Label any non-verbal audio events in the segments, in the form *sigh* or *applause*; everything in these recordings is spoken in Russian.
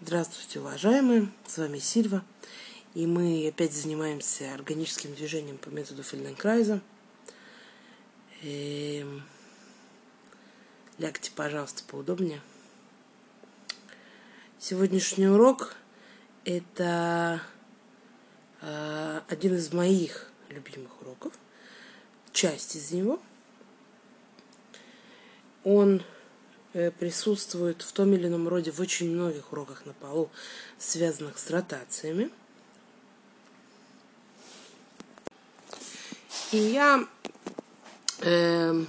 Здравствуйте, уважаемые! С вами Сильва. И мы опять занимаемся органическим движением по методу Фельденкрайза. И... Лягте, пожалуйста, поудобнее. Сегодняшний урок – это э, один из моих любимых уроков, часть из него. Он присутствует в том или ином роде в очень многих уроках на полу, связанных с ротациями. И я... Э,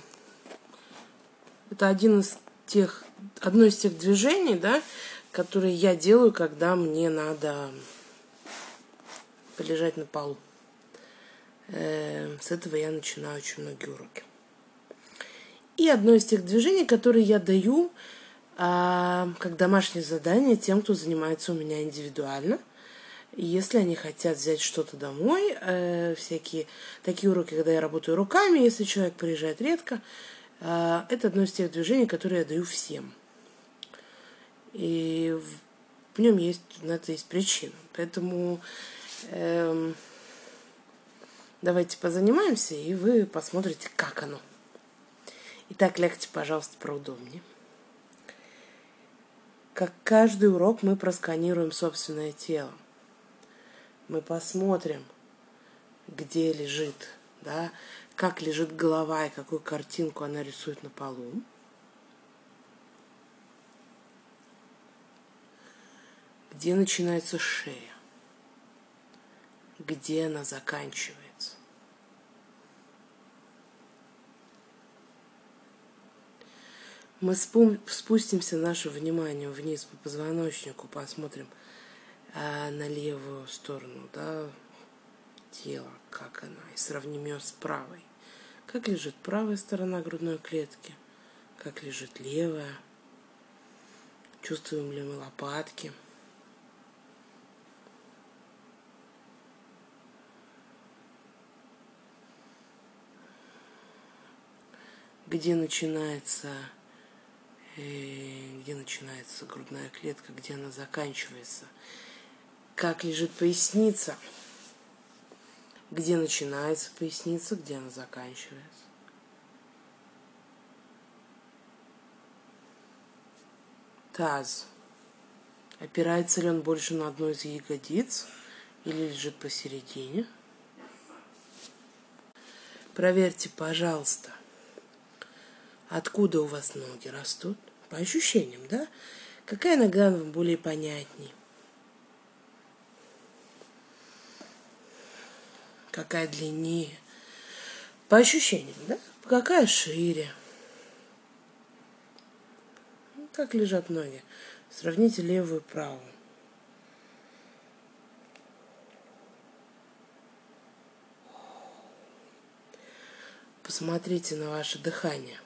это один из тех, одно из тех движений, да, которые я делаю, когда мне надо полежать на полу. Э, с этого я начинаю очень многие уроки. И одно из тех движений, которые я даю а, как домашнее задание тем, кто занимается у меня индивидуально. Если они хотят взять что-то домой, э, всякие такие уроки, когда я работаю руками, если человек приезжает редко, э, это одно из тех движений, которые я даю всем. И в, в нем есть, на это есть причина. Поэтому э, давайте позанимаемся, и вы посмотрите, как оно. Итак, лягте, пожалуйста, поудобнее. Как каждый урок мы просканируем собственное тело. Мы посмотрим, где лежит, да, как лежит голова и какую картинку она рисует на полу. Где начинается шея, где она заканчивается. Мы спустимся наше внимание вниз по позвоночнику, посмотрим а, на левую сторону да, тела, как она, и сравним ее с правой. Как лежит правая сторона грудной клетки, как лежит левая. Чувствуем ли мы лопатки. Где начинается где начинается грудная клетка, где она заканчивается, как лежит поясница, где начинается поясница, где она заканчивается. Таз. Опирается ли он больше на одну из ягодиц или лежит посередине? Проверьте, пожалуйста, откуда у вас ноги растут по ощущениям, да? Какая нога вам более понятней? Какая длиннее? По ощущениям, да? Какая шире? Ну, как лежат ноги? Сравните левую и правую. Посмотрите на ваше дыхание.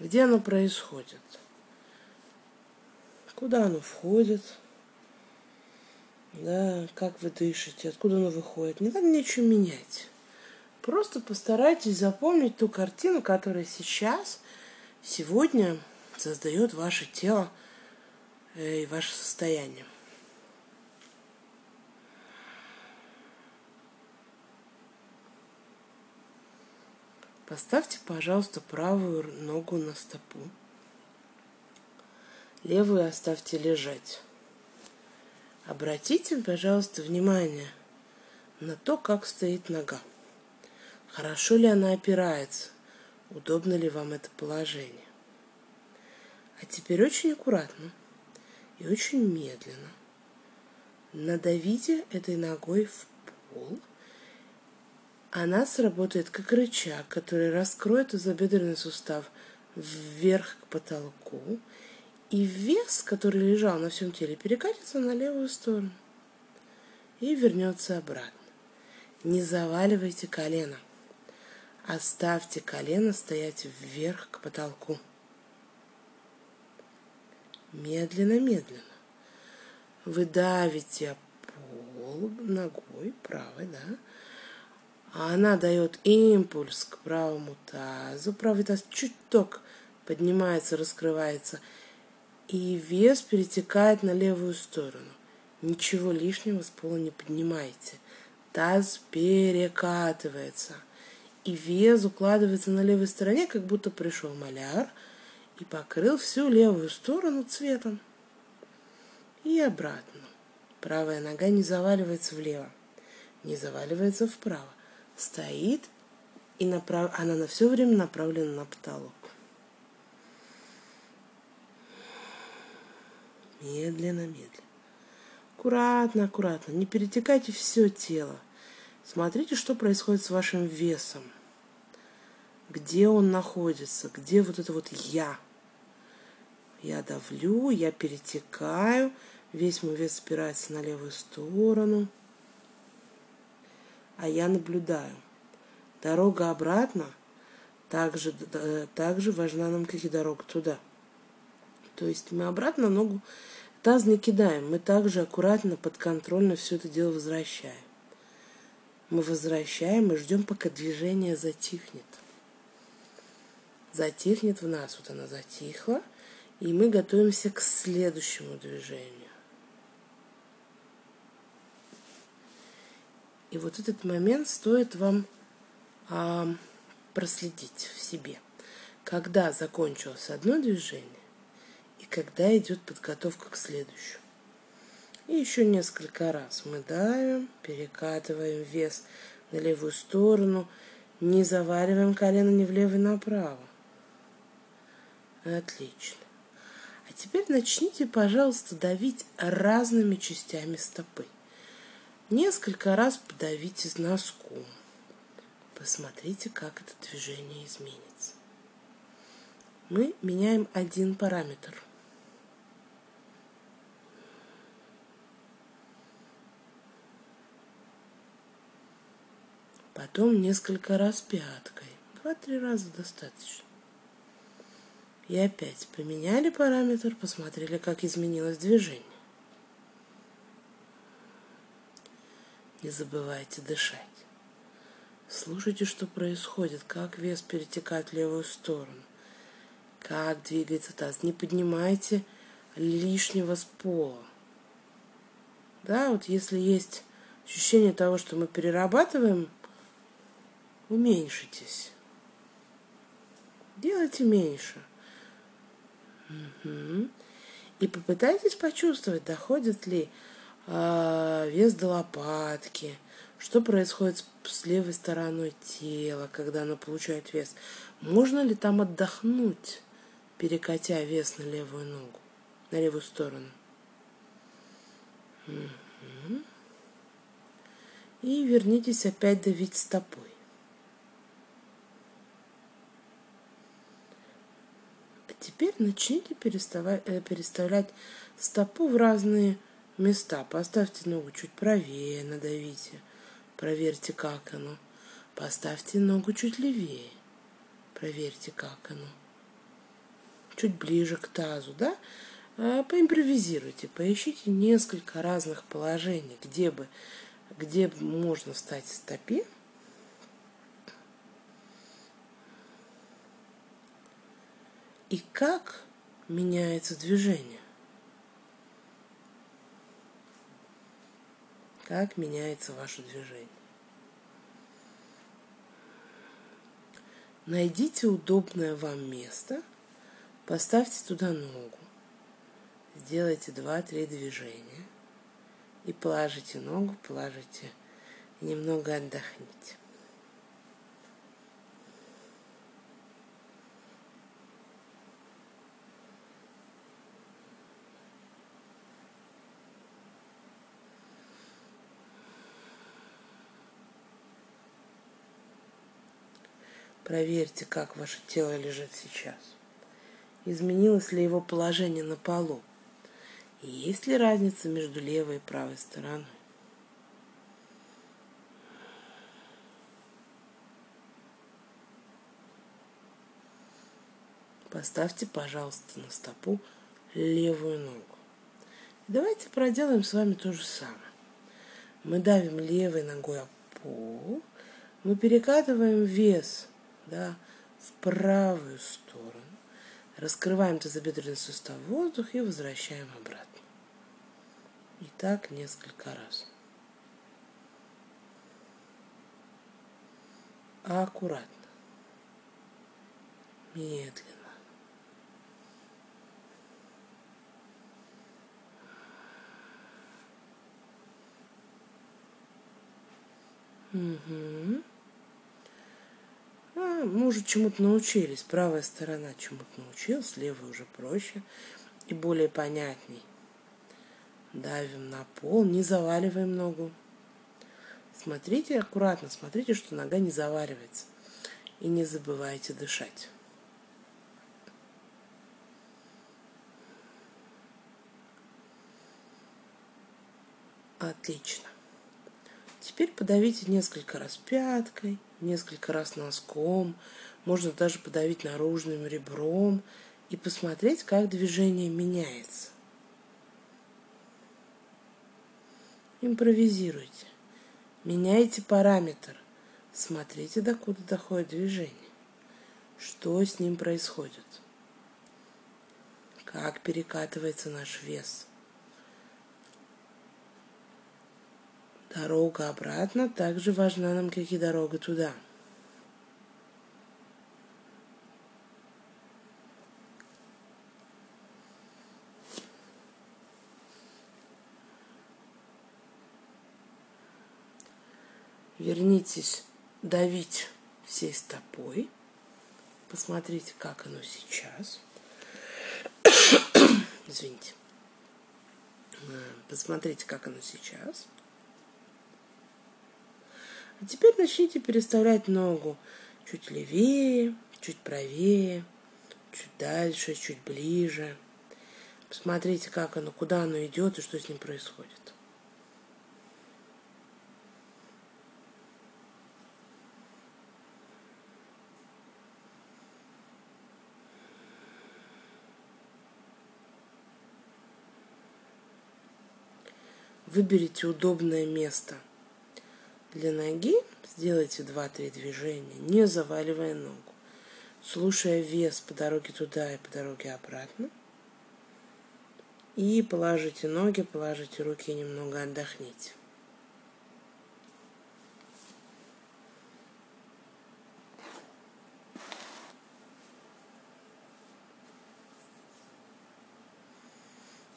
Где оно происходит? Куда оно входит? Да, как вы дышите, откуда оно выходит. Не надо ничего менять. Просто постарайтесь запомнить ту картину, которая сейчас, сегодня создает ваше тело э, и ваше состояние. Поставьте, пожалуйста, правую ногу на стопу. Левую оставьте лежать. Обратите, пожалуйста, внимание на то, как стоит нога. Хорошо ли она опирается? Удобно ли вам это положение? А теперь очень аккуратно и очень медленно надавите этой ногой в пол – она сработает как рычаг, который раскроет тазобедренный сустав вверх к потолку, и вес, который лежал на всем теле, перекатится на левую сторону и вернется обратно. Не заваливайте колено. Оставьте колено стоять вверх к потолку. Медленно-медленно. Вы давите пол ногой правой, да, а она дает импульс к правому тазу. Правый таз чуть-чуть поднимается, раскрывается. и вес перетекает на левую сторону. Ничего лишнего с пола не поднимайте. Таз перекатывается. И вес укладывается на левой стороне, как будто пришел маляр и покрыл всю левую сторону цветом. И обратно. Правая нога не заваливается влево, не заваливается вправо. Стоит, и направ... она на все время направлена на потолок. Медленно, медленно. Аккуратно, аккуратно. Не перетекайте все тело. Смотрите, что происходит с вашим весом. Где он находится, где вот это вот я. Я давлю, я перетекаю, весь мой вес спирается на левую сторону. А я наблюдаю. Дорога обратно также, также важна нам, как и дорога туда. То есть мы обратно ногу Таз не кидаем, мы также аккуратно, подконтрольно все это дело возвращаем. Мы возвращаем и ждем, пока движение затихнет. Затихнет в нас, вот она затихла, и мы готовимся к следующему движению. И вот этот момент стоит вам а, проследить в себе. Когда закончилось одно движение, и когда идет подготовка к следующему. И еще несколько раз мы давим, перекатываем вес на левую сторону, не завариваем колено ни влево, ни направо. Отлично. А теперь начните, пожалуйста, давить разными частями стопы. Несколько раз подавите носком. Посмотрите, как это движение изменится. Мы меняем один параметр – потом несколько раз пяткой. Два-три раза достаточно. И опять поменяли параметр, посмотрели, как изменилось движение. Не забывайте дышать. Слушайте, что происходит, как вес перетекает в левую сторону, как двигается таз. Не поднимайте лишнего с пола. Да, вот если есть ощущение того, что мы перерабатываем уменьшитесь. Делайте меньше. Угу. И попытайтесь почувствовать, доходит ли вес до лопатки, что происходит с левой стороной тела, когда оно получает вес. Можно ли там отдохнуть, перекатя вес на левую ногу, на левую сторону? И вернитесь опять давить стопой. Теперь начните э, переставлять стопу в разные места. Поставьте ногу чуть правее, надавите. Проверьте, как оно. Поставьте ногу чуть левее. Проверьте, как оно. Чуть ближе к тазу, да? А, поимпровизируйте, поищите несколько разных положений, где бы, где можно встать в стопе, и как меняется движение. Как меняется ваше движение. Найдите удобное вам место, поставьте туда ногу, сделайте два-три движения и положите ногу, положите немного отдохните. Проверьте, как ваше тело лежит сейчас. Изменилось ли его положение на полу? Есть ли разница между левой и правой стороной? Поставьте, пожалуйста, на стопу левую ногу. Давайте проделаем с вами то же самое. Мы давим левой ногой о пол, мы перекатываем вес – да, в правую сторону. Раскрываем тазобедренный сустав воздух и возвращаем обратно. И так несколько раз. Аккуратно. Медленно. Угу. А, мы уже чему-то научились. Правая сторона чему-то научилась, левая уже проще и более понятней. Давим на пол, не заваливаем ногу. Смотрите аккуратно, смотрите, что нога не заваливается. И не забывайте дышать. Отлично. Теперь подавите несколько раз пяткой, несколько раз носком, можно даже подавить наружным ребром и посмотреть, как движение меняется. Импровизируйте. Меняйте параметр. Смотрите, докуда доходит движение. Что с ним происходит. Как перекатывается наш вес. Дорога обратно также важна нам, как и дорога туда. Вернитесь давить всей стопой. Посмотрите, как оно сейчас. *coughs* Извините. Посмотрите, как оно сейчас. А теперь начните переставлять ногу чуть левее, чуть правее, чуть дальше, чуть ближе. Посмотрите, как оно, куда оно идет и что с ним происходит. Выберите удобное место – для ноги сделайте 2-3 движения, не заваливая ногу, слушая вес по дороге туда и по дороге обратно. И положите ноги, положите руки немного отдохните.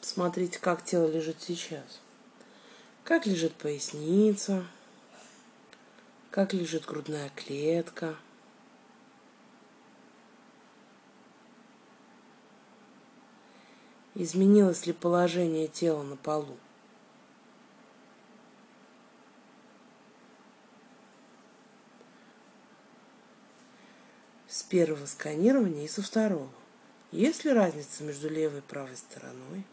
Смотрите, как тело лежит сейчас. Как лежит поясница, как лежит грудная клетка. Изменилось ли положение тела на полу? С первого сканирования и со второго. Есть ли разница между левой и правой стороной?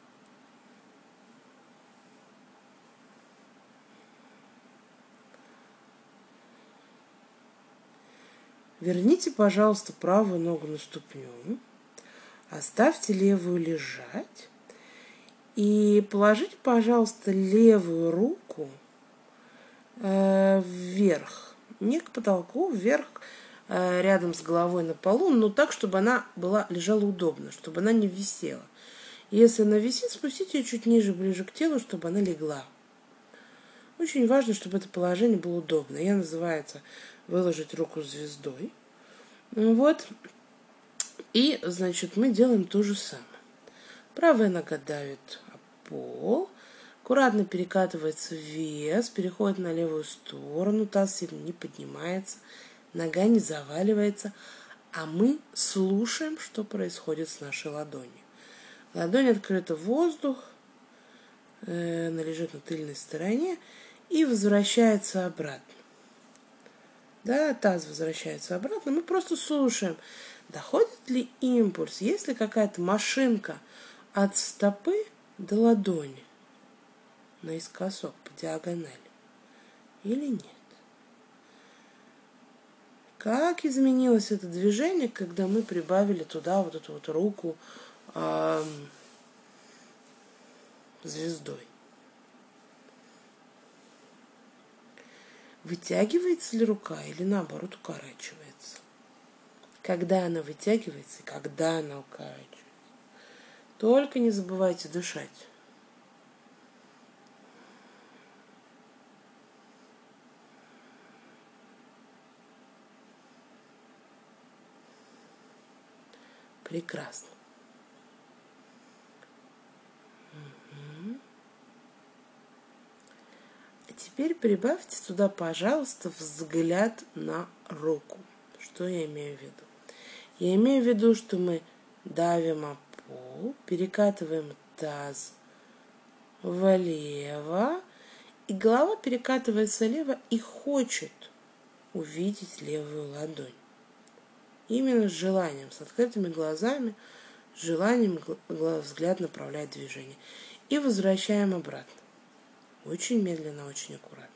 Верните, пожалуйста, правую ногу на ступню. Оставьте левую лежать. И положите, пожалуйста, левую руку э, вверх. Не к потолку, вверх, э, рядом с головой на полу, но так, чтобы она была, лежала удобно, чтобы она не висела. Если она висит, спустите ее чуть ниже, ближе к телу, чтобы она легла. Очень важно, чтобы это положение было удобно. Я называется выложить руку звездой. Вот. И, значит, мы делаем то же самое. Правая нога давит пол. Аккуратно перекатывается вес, переходит на левую сторону, таз сильно не поднимается, нога не заваливается, а мы слушаем, что происходит с нашей ладонью. Ладонь открыта в воздух, э, она лежит на тыльной стороне и возвращается обратно да, таз возвращается обратно, мы просто слушаем, доходит ли импульс, есть ли какая-то машинка от стопы до ладони наискосок по диагонали или нет. Как изменилось это движение, когда мы прибавили туда вот эту вот руку э, звездой? Вытягивается ли рука или наоборот укорачивается? когда она вытягивается и когда она укачивается. Только не забывайте дышать. Прекрасно. Теперь прибавьте туда, пожалуйста, взгляд на руку. Что я имею в виду? Я имею в виду, что мы давим о пол, перекатываем таз влево, и голова перекатывается влево и хочет увидеть левую ладонь. Именно с желанием, с открытыми глазами, с желанием взгляд направлять движение. И возвращаем обратно. Очень медленно, очень аккуратно.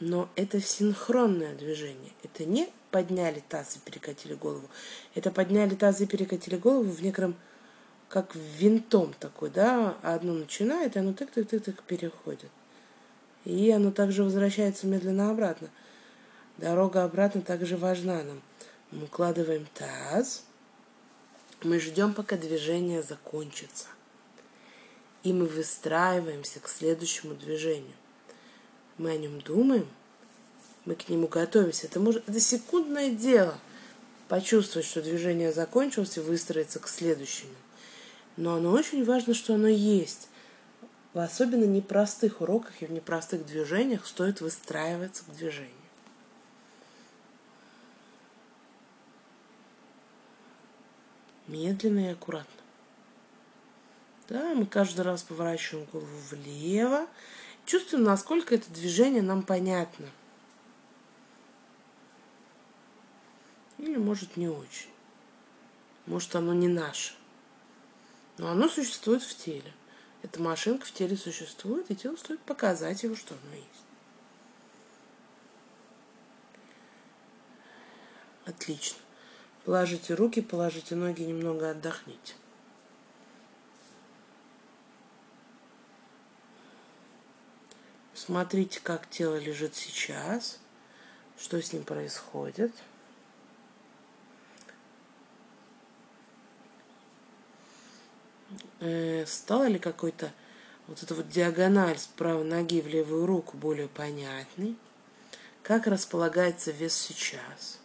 Но это синхронное движение. Это не подняли таз и перекатили голову. Это подняли таз и перекатили голову в некотором, как винтом такой, да, одно начинает, и оно тык-тык-тык-тык переходит. И оно также возвращается медленно обратно. Дорога обратно также важна нам. Мы укладываем таз, мы ждем, пока движение закончится. И мы выстраиваемся к следующему движению. Мы о нем думаем, мы к нему готовимся. Это, может, это секундное дело почувствовать, что движение закончилось и выстроиться к следующему. Но оно очень важно, что оно есть. В особенно непростых уроках и в непростых движениях стоит выстраиваться к движению. Медленно и аккуратно. Да, мы каждый раз поворачиваем голову влево. Чувствуем, насколько это движение нам понятно. Или может не очень. Может оно не наше. Но оно существует в теле. Эта машинка в теле существует, и телу стоит показать его, что оно есть. Отлично. Положите руки, положите ноги, немного отдохните. Смотрите, как тело лежит сейчас, что с ним происходит. э, стала ли какой-то вот эта вот диагональ с правой ноги в левую руку более понятной? Как располагается вес сейчас?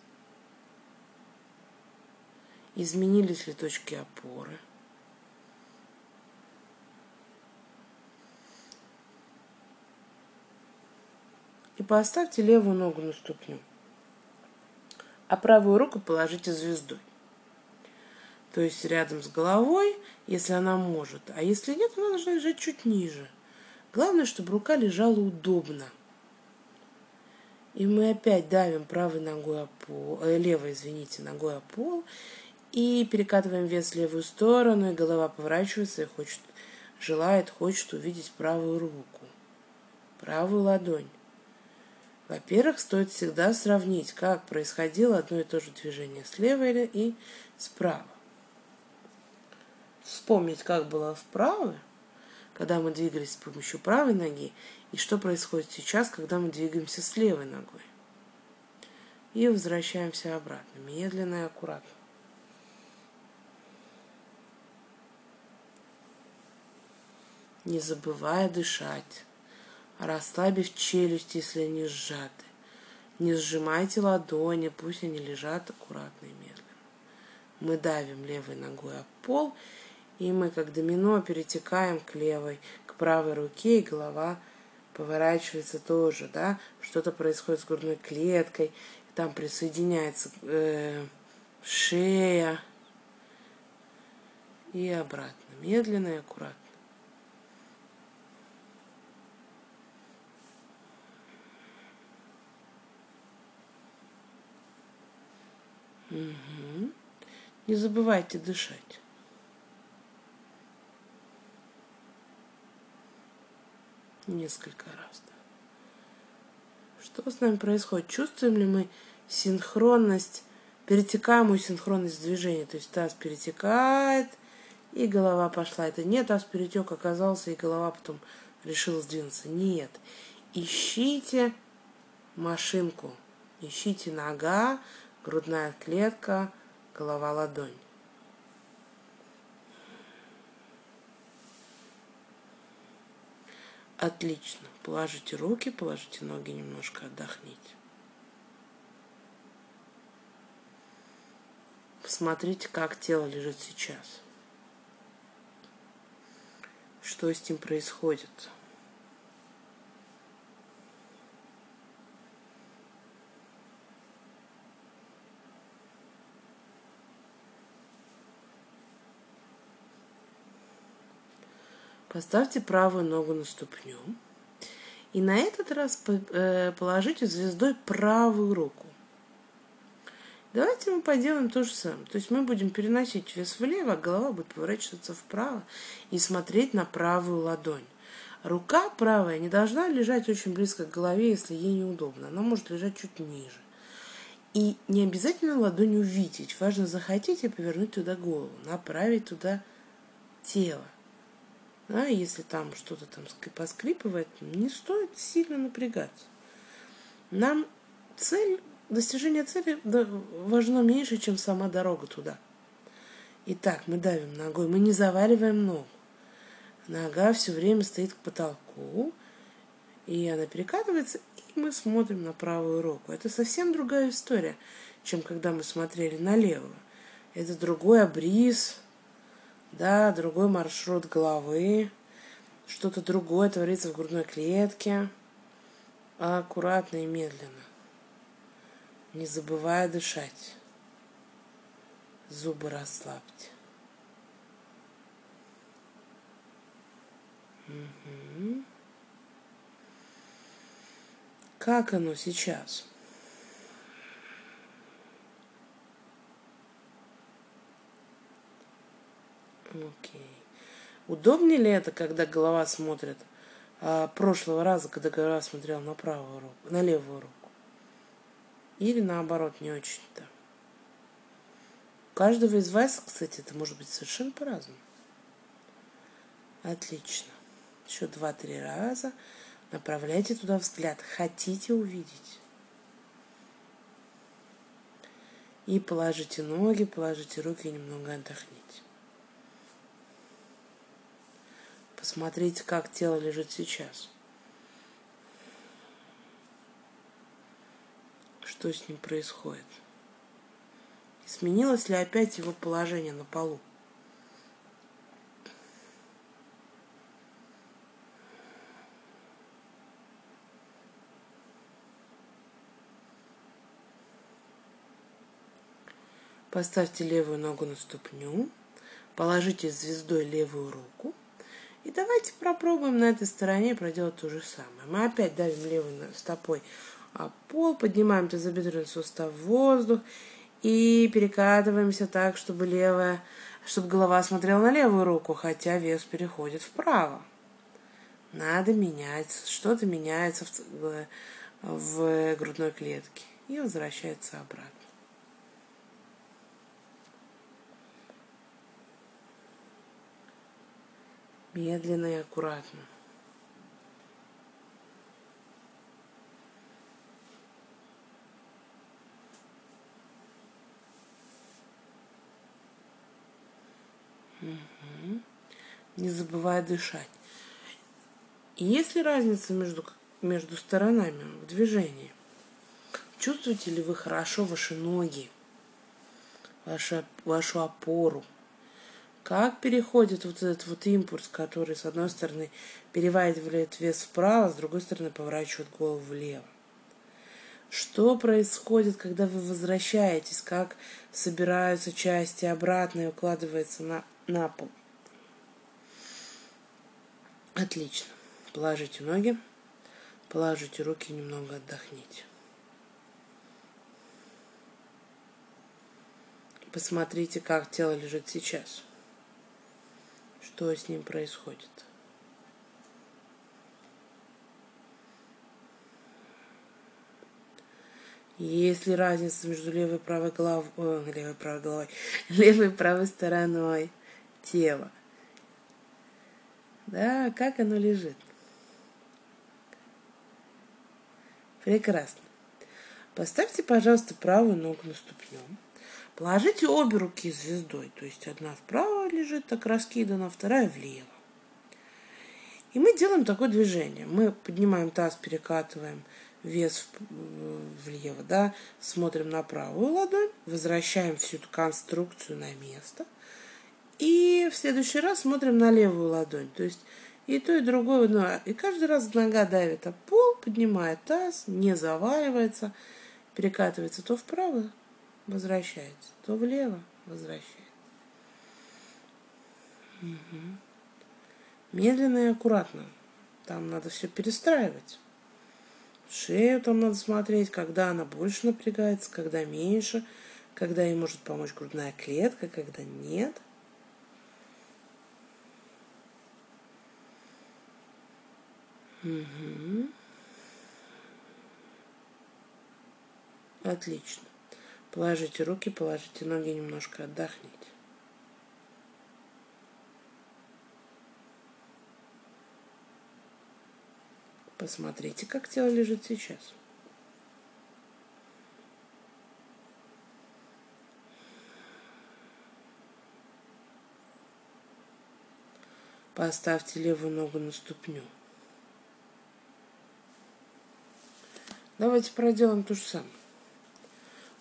Изменились ли точки опоры? И поставьте левую ногу на ступню, а правую руку положите звездой. То есть рядом с головой, если она может. А если нет, она должна лежать чуть ниже. Главное, чтобы рука лежала удобно. И мы опять давим правой ногой о пол, э, левой, извините, ногой о пол. И перекатываем вес в левую сторону, и голова поворачивается и хочет, желает, хочет увидеть правую руку, правую ладонь. Во-первых, стоит всегда сравнить, как происходило одно и то же движение слева и справа вспомнить, как было вправо, когда мы двигались с помощью правой ноги, и что происходит сейчас, когда мы двигаемся с левой ногой. И возвращаемся обратно, медленно и аккуратно. Не забывая дышать, расслабив челюсти, если они сжаты. Не сжимайте ладони, пусть они лежат аккуратно и медленно. Мы давим левой ногой о пол и мы, как домино, перетекаем к левой, к правой руке, и голова поворачивается тоже, да, что-то происходит с грудной клеткой, там присоединяется э, шея и обратно, медленно и аккуратно. Угу. Не забывайте дышать. несколько раз. Что с нами происходит? Чувствуем ли мы синхронность, перетекаемую синхронность движения? То есть таз перетекает, и голова пошла. Это не таз перетек оказался, и голова потом решила сдвинуться. Нет. Ищите машинку. Ищите нога, грудная клетка, голова, ладонь. Отлично. Положите руки, положите ноги, немножко отдохните. Посмотрите, как тело лежит сейчас. Что с ним происходит. Поставьте правую ногу на ступню. И на этот раз э, положите звездой правую руку. Давайте мы поделаем то же самое. То есть мы будем переносить вес влево, а голова будет поворачиваться вправо и смотреть на правую ладонь. Рука правая не должна лежать очень близко к голове, если ей неудобно. Она может лежать чуть ниже. И не обязательно ладонь увидеть. Важно захотеть и повернуть туда голову, направить туда тело. Да, если там что-то там поскрипывает, не стоит сильно напрягаться. Нам цель, достижение цели важно меньше, чем сама дорога туда. Итак, мы давим ногой, мы не заваливаем ногу. Нога все время стоит к потолку, и она перекатывается, и мы смотрим на правую руку. Это совсем другая история, чем когда мы смотрели налево. Это другой обрис, да, другой маршрут головы, что-то другое творится в грудной клетке. Аккуратно и медленно, не забывая дышать. Зубы расслабьте. Угу. Как оно сейчас? Окей. Удобнее ли это, когда голова смотрит а, прошлого раза, когда голова смотрела на правую руку, на левую руку? Или наоборот, не очень-то? У каждого из вас, кстати, это может быть совершенно по-разному. Отлично. Еще два-три раза направляйте туда взгляд. Хотите увидеть. И положите ноги, положите руки и немного отдохните. Посмотрите, как тело лежит сейчас. Что с ним происходит? Сменилось ли опять его положение на полу? Поставьте левую ногу на ступню, положите звездой левую руку – и давайте попробуем на этой стороне проделать то же самое. Мы опять давим левой стопой а пол, поднимаем тазобедренный сустав в воздух и перекатываемся так, чтобы левая, чтобы голова смотрела на левую руку, хотя вес переходит вправо. Надо менять, что-то меняется в, в грудной клетке и возвращается обратно. Медленно и аккуратно. Угу. Не забывай дышать. Есть ли разница между, между сторонами в движении? Чувствуете ли вы хорошо ваши ноги, вашу, вашу опору? Как переходит вот этот вот импульс, который с одной стороны переваливает вес вправо, с другой стороны поворачивает голову влево? Что происходит, когда вы возвращаетесь? Как собираются части обратно и укладывается на, на пол? Отлично. Положите ноги, положите руки немного отдохните. Посмотрите, как тело лежит сейчас что с ним происходит. Есть ли разница между левой и правой головой, о, левой и правой головой, *laughs* левой и правой стороной тела? Да, как оно лежит? Прекрасно. Поставьте, пожалуйста, правую ногу на ступню. Положите обе руки звездой, то есть одна вправо лежит, так раскидана, вторая влево. И мы делаем такое движение. Мы поднимаем таз, перекатываем вес влево, да, смотрим на правую ладонь, возвращаем всю эту конструкцию на место. И в следующий раз смотрим на левую ладонь. То есть и то, и другое. Ну, и каждый раз нога давит об пол, поднимает таз, не заваливается, перекатывается то вправо, возвращается, то влево, возвращается. Угу. Медленно и аккуратно. Там надо все перестраивать. Шею там надо смотреть, когда она больше напрягается, когда меньше, когда ей может помочь грудная клетка, когда нет. Угу. Отлично. Положите руки, положите ноги, немножко отдохните. Посмотрите, как тело лежит сейчас. Поставьте левую ногу на ступню. Давайте проделаем то же самое.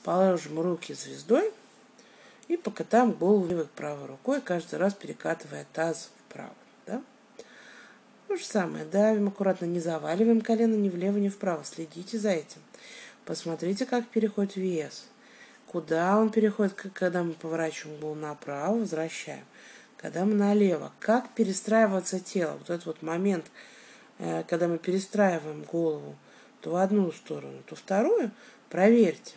Положим руки звездой и покатаем голову левой правой рукой, каждый раз перекатывая таз вправо. Да? То же самое. Давим аккуратно, не заваливаем колено ни влево, ни вправо. Следите за этим. Посмотрите, как переходит вес. Куда он переходит, когда мы поворачиваем голову направо, возвращаем. Когда мы налево. Как перестраиваться тело. Вот этот вот момент, э, когда мы перестраиваем голову то в одну сторону, то вторую, проверьте.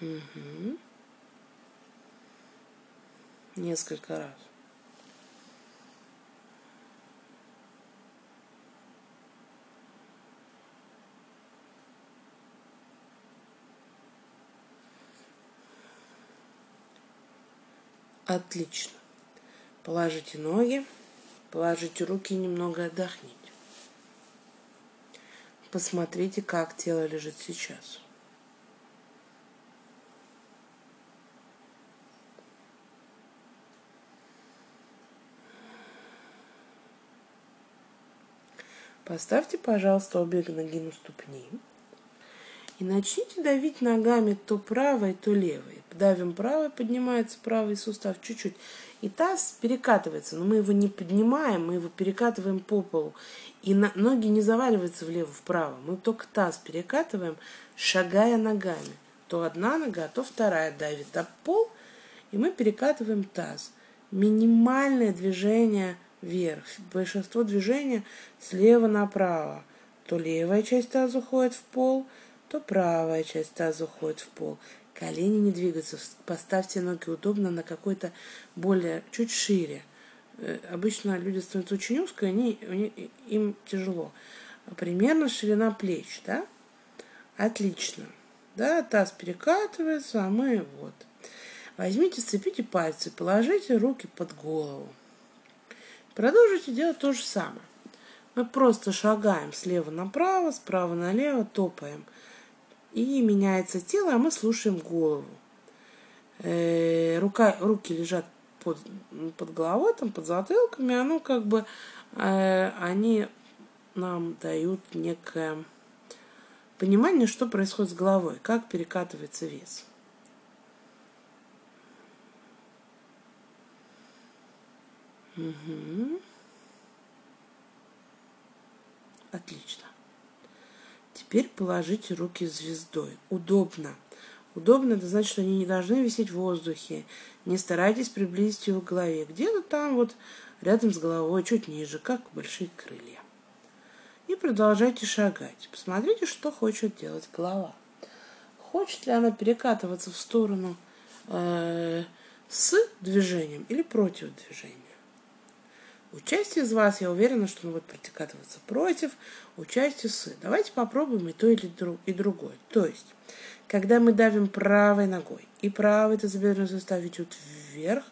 Угу несколько раз. Отлично. Положите ноги, положите руки и немного отдохните. Посмотрите, как тело лежит сейчас. Поставьте, пожалуйста, обе ноги на ступни. И начните давить ногами то правой, то левой. Давим правой, поднимается правый сустав чуть-чуть. И таз перекатывается, но мы его не поднимаем, мы его перекатываем по полу. И на, ноги не заваливаются влево-вправо. Мы только таз перекатываем, шагая ногами. То одна нога, то вторая давит об пол, и мы перекатываем таз. Минимальное движение – вверх. Большинство движения слева направо. То левая часть таза уходит в пол, то правая часть таза уходит в пол. Колени не двигаются. Поставьте ноги удобно на какой-то более, чуть шире. Э, обычно люди становятся очень узко, они, им тяжело. Примерно ширина плеч, да? Отлично. Да, таз перекатывается, а мы вот. Возьмите, сцепите пальцы, положите руки под голову. Продолжите делать то же самое. Мы просто шагаем слева направо, справа налево, топаем. И меняется тело, а мы слушаем голову. Э, рука, руки лежат под, под головой, там, под затылками, оно как бы, э, они нам дают некое понимание, что происходит с головой, как перекатывается вес. Угу. Отлично. Теперь положите руки звездой. Удобно. Удобно, это значит, что они не должны висеть в воздухе. Не старайтесь приблизить его к голове. Где-то там вот рядом с головой, чуть ниже, как большие крылья. И продолжайте шагать. Посмотрите, что хочет делать голова. Хочет ли она перекатываться в сторону э, с движением или против движения? Участие из вас, я уверена, что он будет практиковаться против, участие с. Давайте попробуем и то, или друг, и другое. То есть, когда мы давим правой ногой, и правый тазобедренный сустав идет вверх,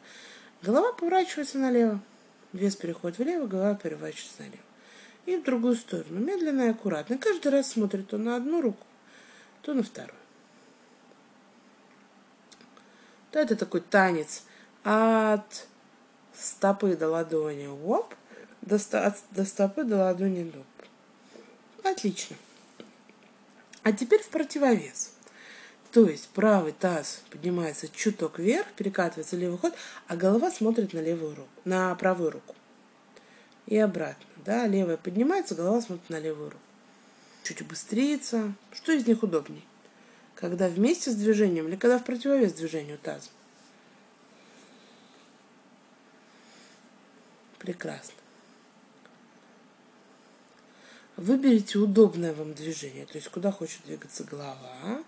голова поворачивается налево. Вес переходит влево, голова переворачивается налево. И в другую сторону, медленно и аккуратно. каждый раз смотрит то на одну руку, то на вторую. Да, это такой танец от стопы до ладони. Оп, до, от, до стопы до ладони. Доп. Отлично. А теперь в противовес. То есть правый таз поднимается чуток вверх, перекатывается левый ход, а голова смотрит на левую руку, на правую руку. И обратно. Да, левая поднимается, голова смотрит на левую руку. Чуть убыстрится. Что из них удобнее? Когда вместе с движением или когда в противовес движению таза? Прекрасно. Выберите удобное вам движение, то есть куда хочет двигаться голова.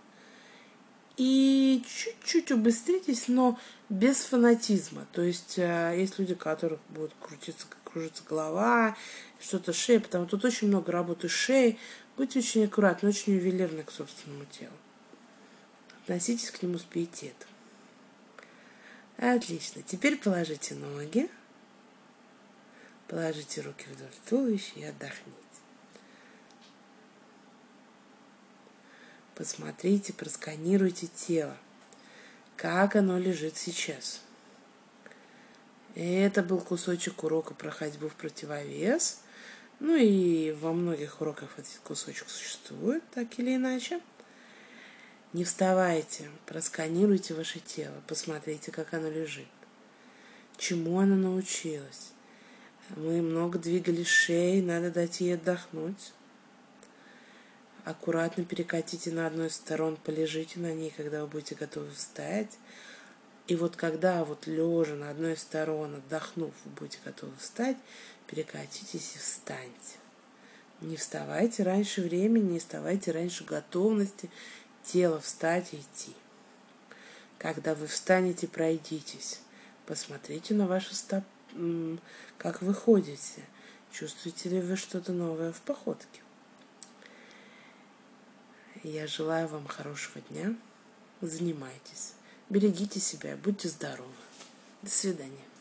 И чуть-чуть убыстритесь, но без фанатизма. То есть э, есть люди, у которых будет крутиться, кружится голова, что-то шея, потому что тут очень много работы шеи. Будьте очень аккуратны, очень ювелирны к собственному телу. Относитесь к нему с пиететом. Отлично. Теперь положите ноги. Положите руки вдоль туловища и отдохните. Посмотрите, просканируйте тело. Как оно лежит сейчас. Это был кусочек урока про ходьбу в противовес. Ну и во многих уроках этот кусочек существует, так или иначе. Не вставайте, просканируйте ваше тело, посмотрите, как оно лежит. Чему оно научилось. Мы много двигали шеей, надо дать ей отдохнуть. Аккуратно перекатите на одной из сторон, полежите на ней, когда вы будете готовы встать. И вот когда вот лежа на одной из сторон, отдохнув, вы будете готовы встать, перекатитесь и встаньте. Не вставайте раньше времени, не вставайте раньше готовности тела встать и идти. Когда вы встанете, пройдитесь. Посмотрите на ваши стопы как вы ходите, чувствуете ли вы что-то новое в походке. Я желаю вам хорошего дня. Занимайтесь. Берегите себя. Будьте здоровы. До свидания.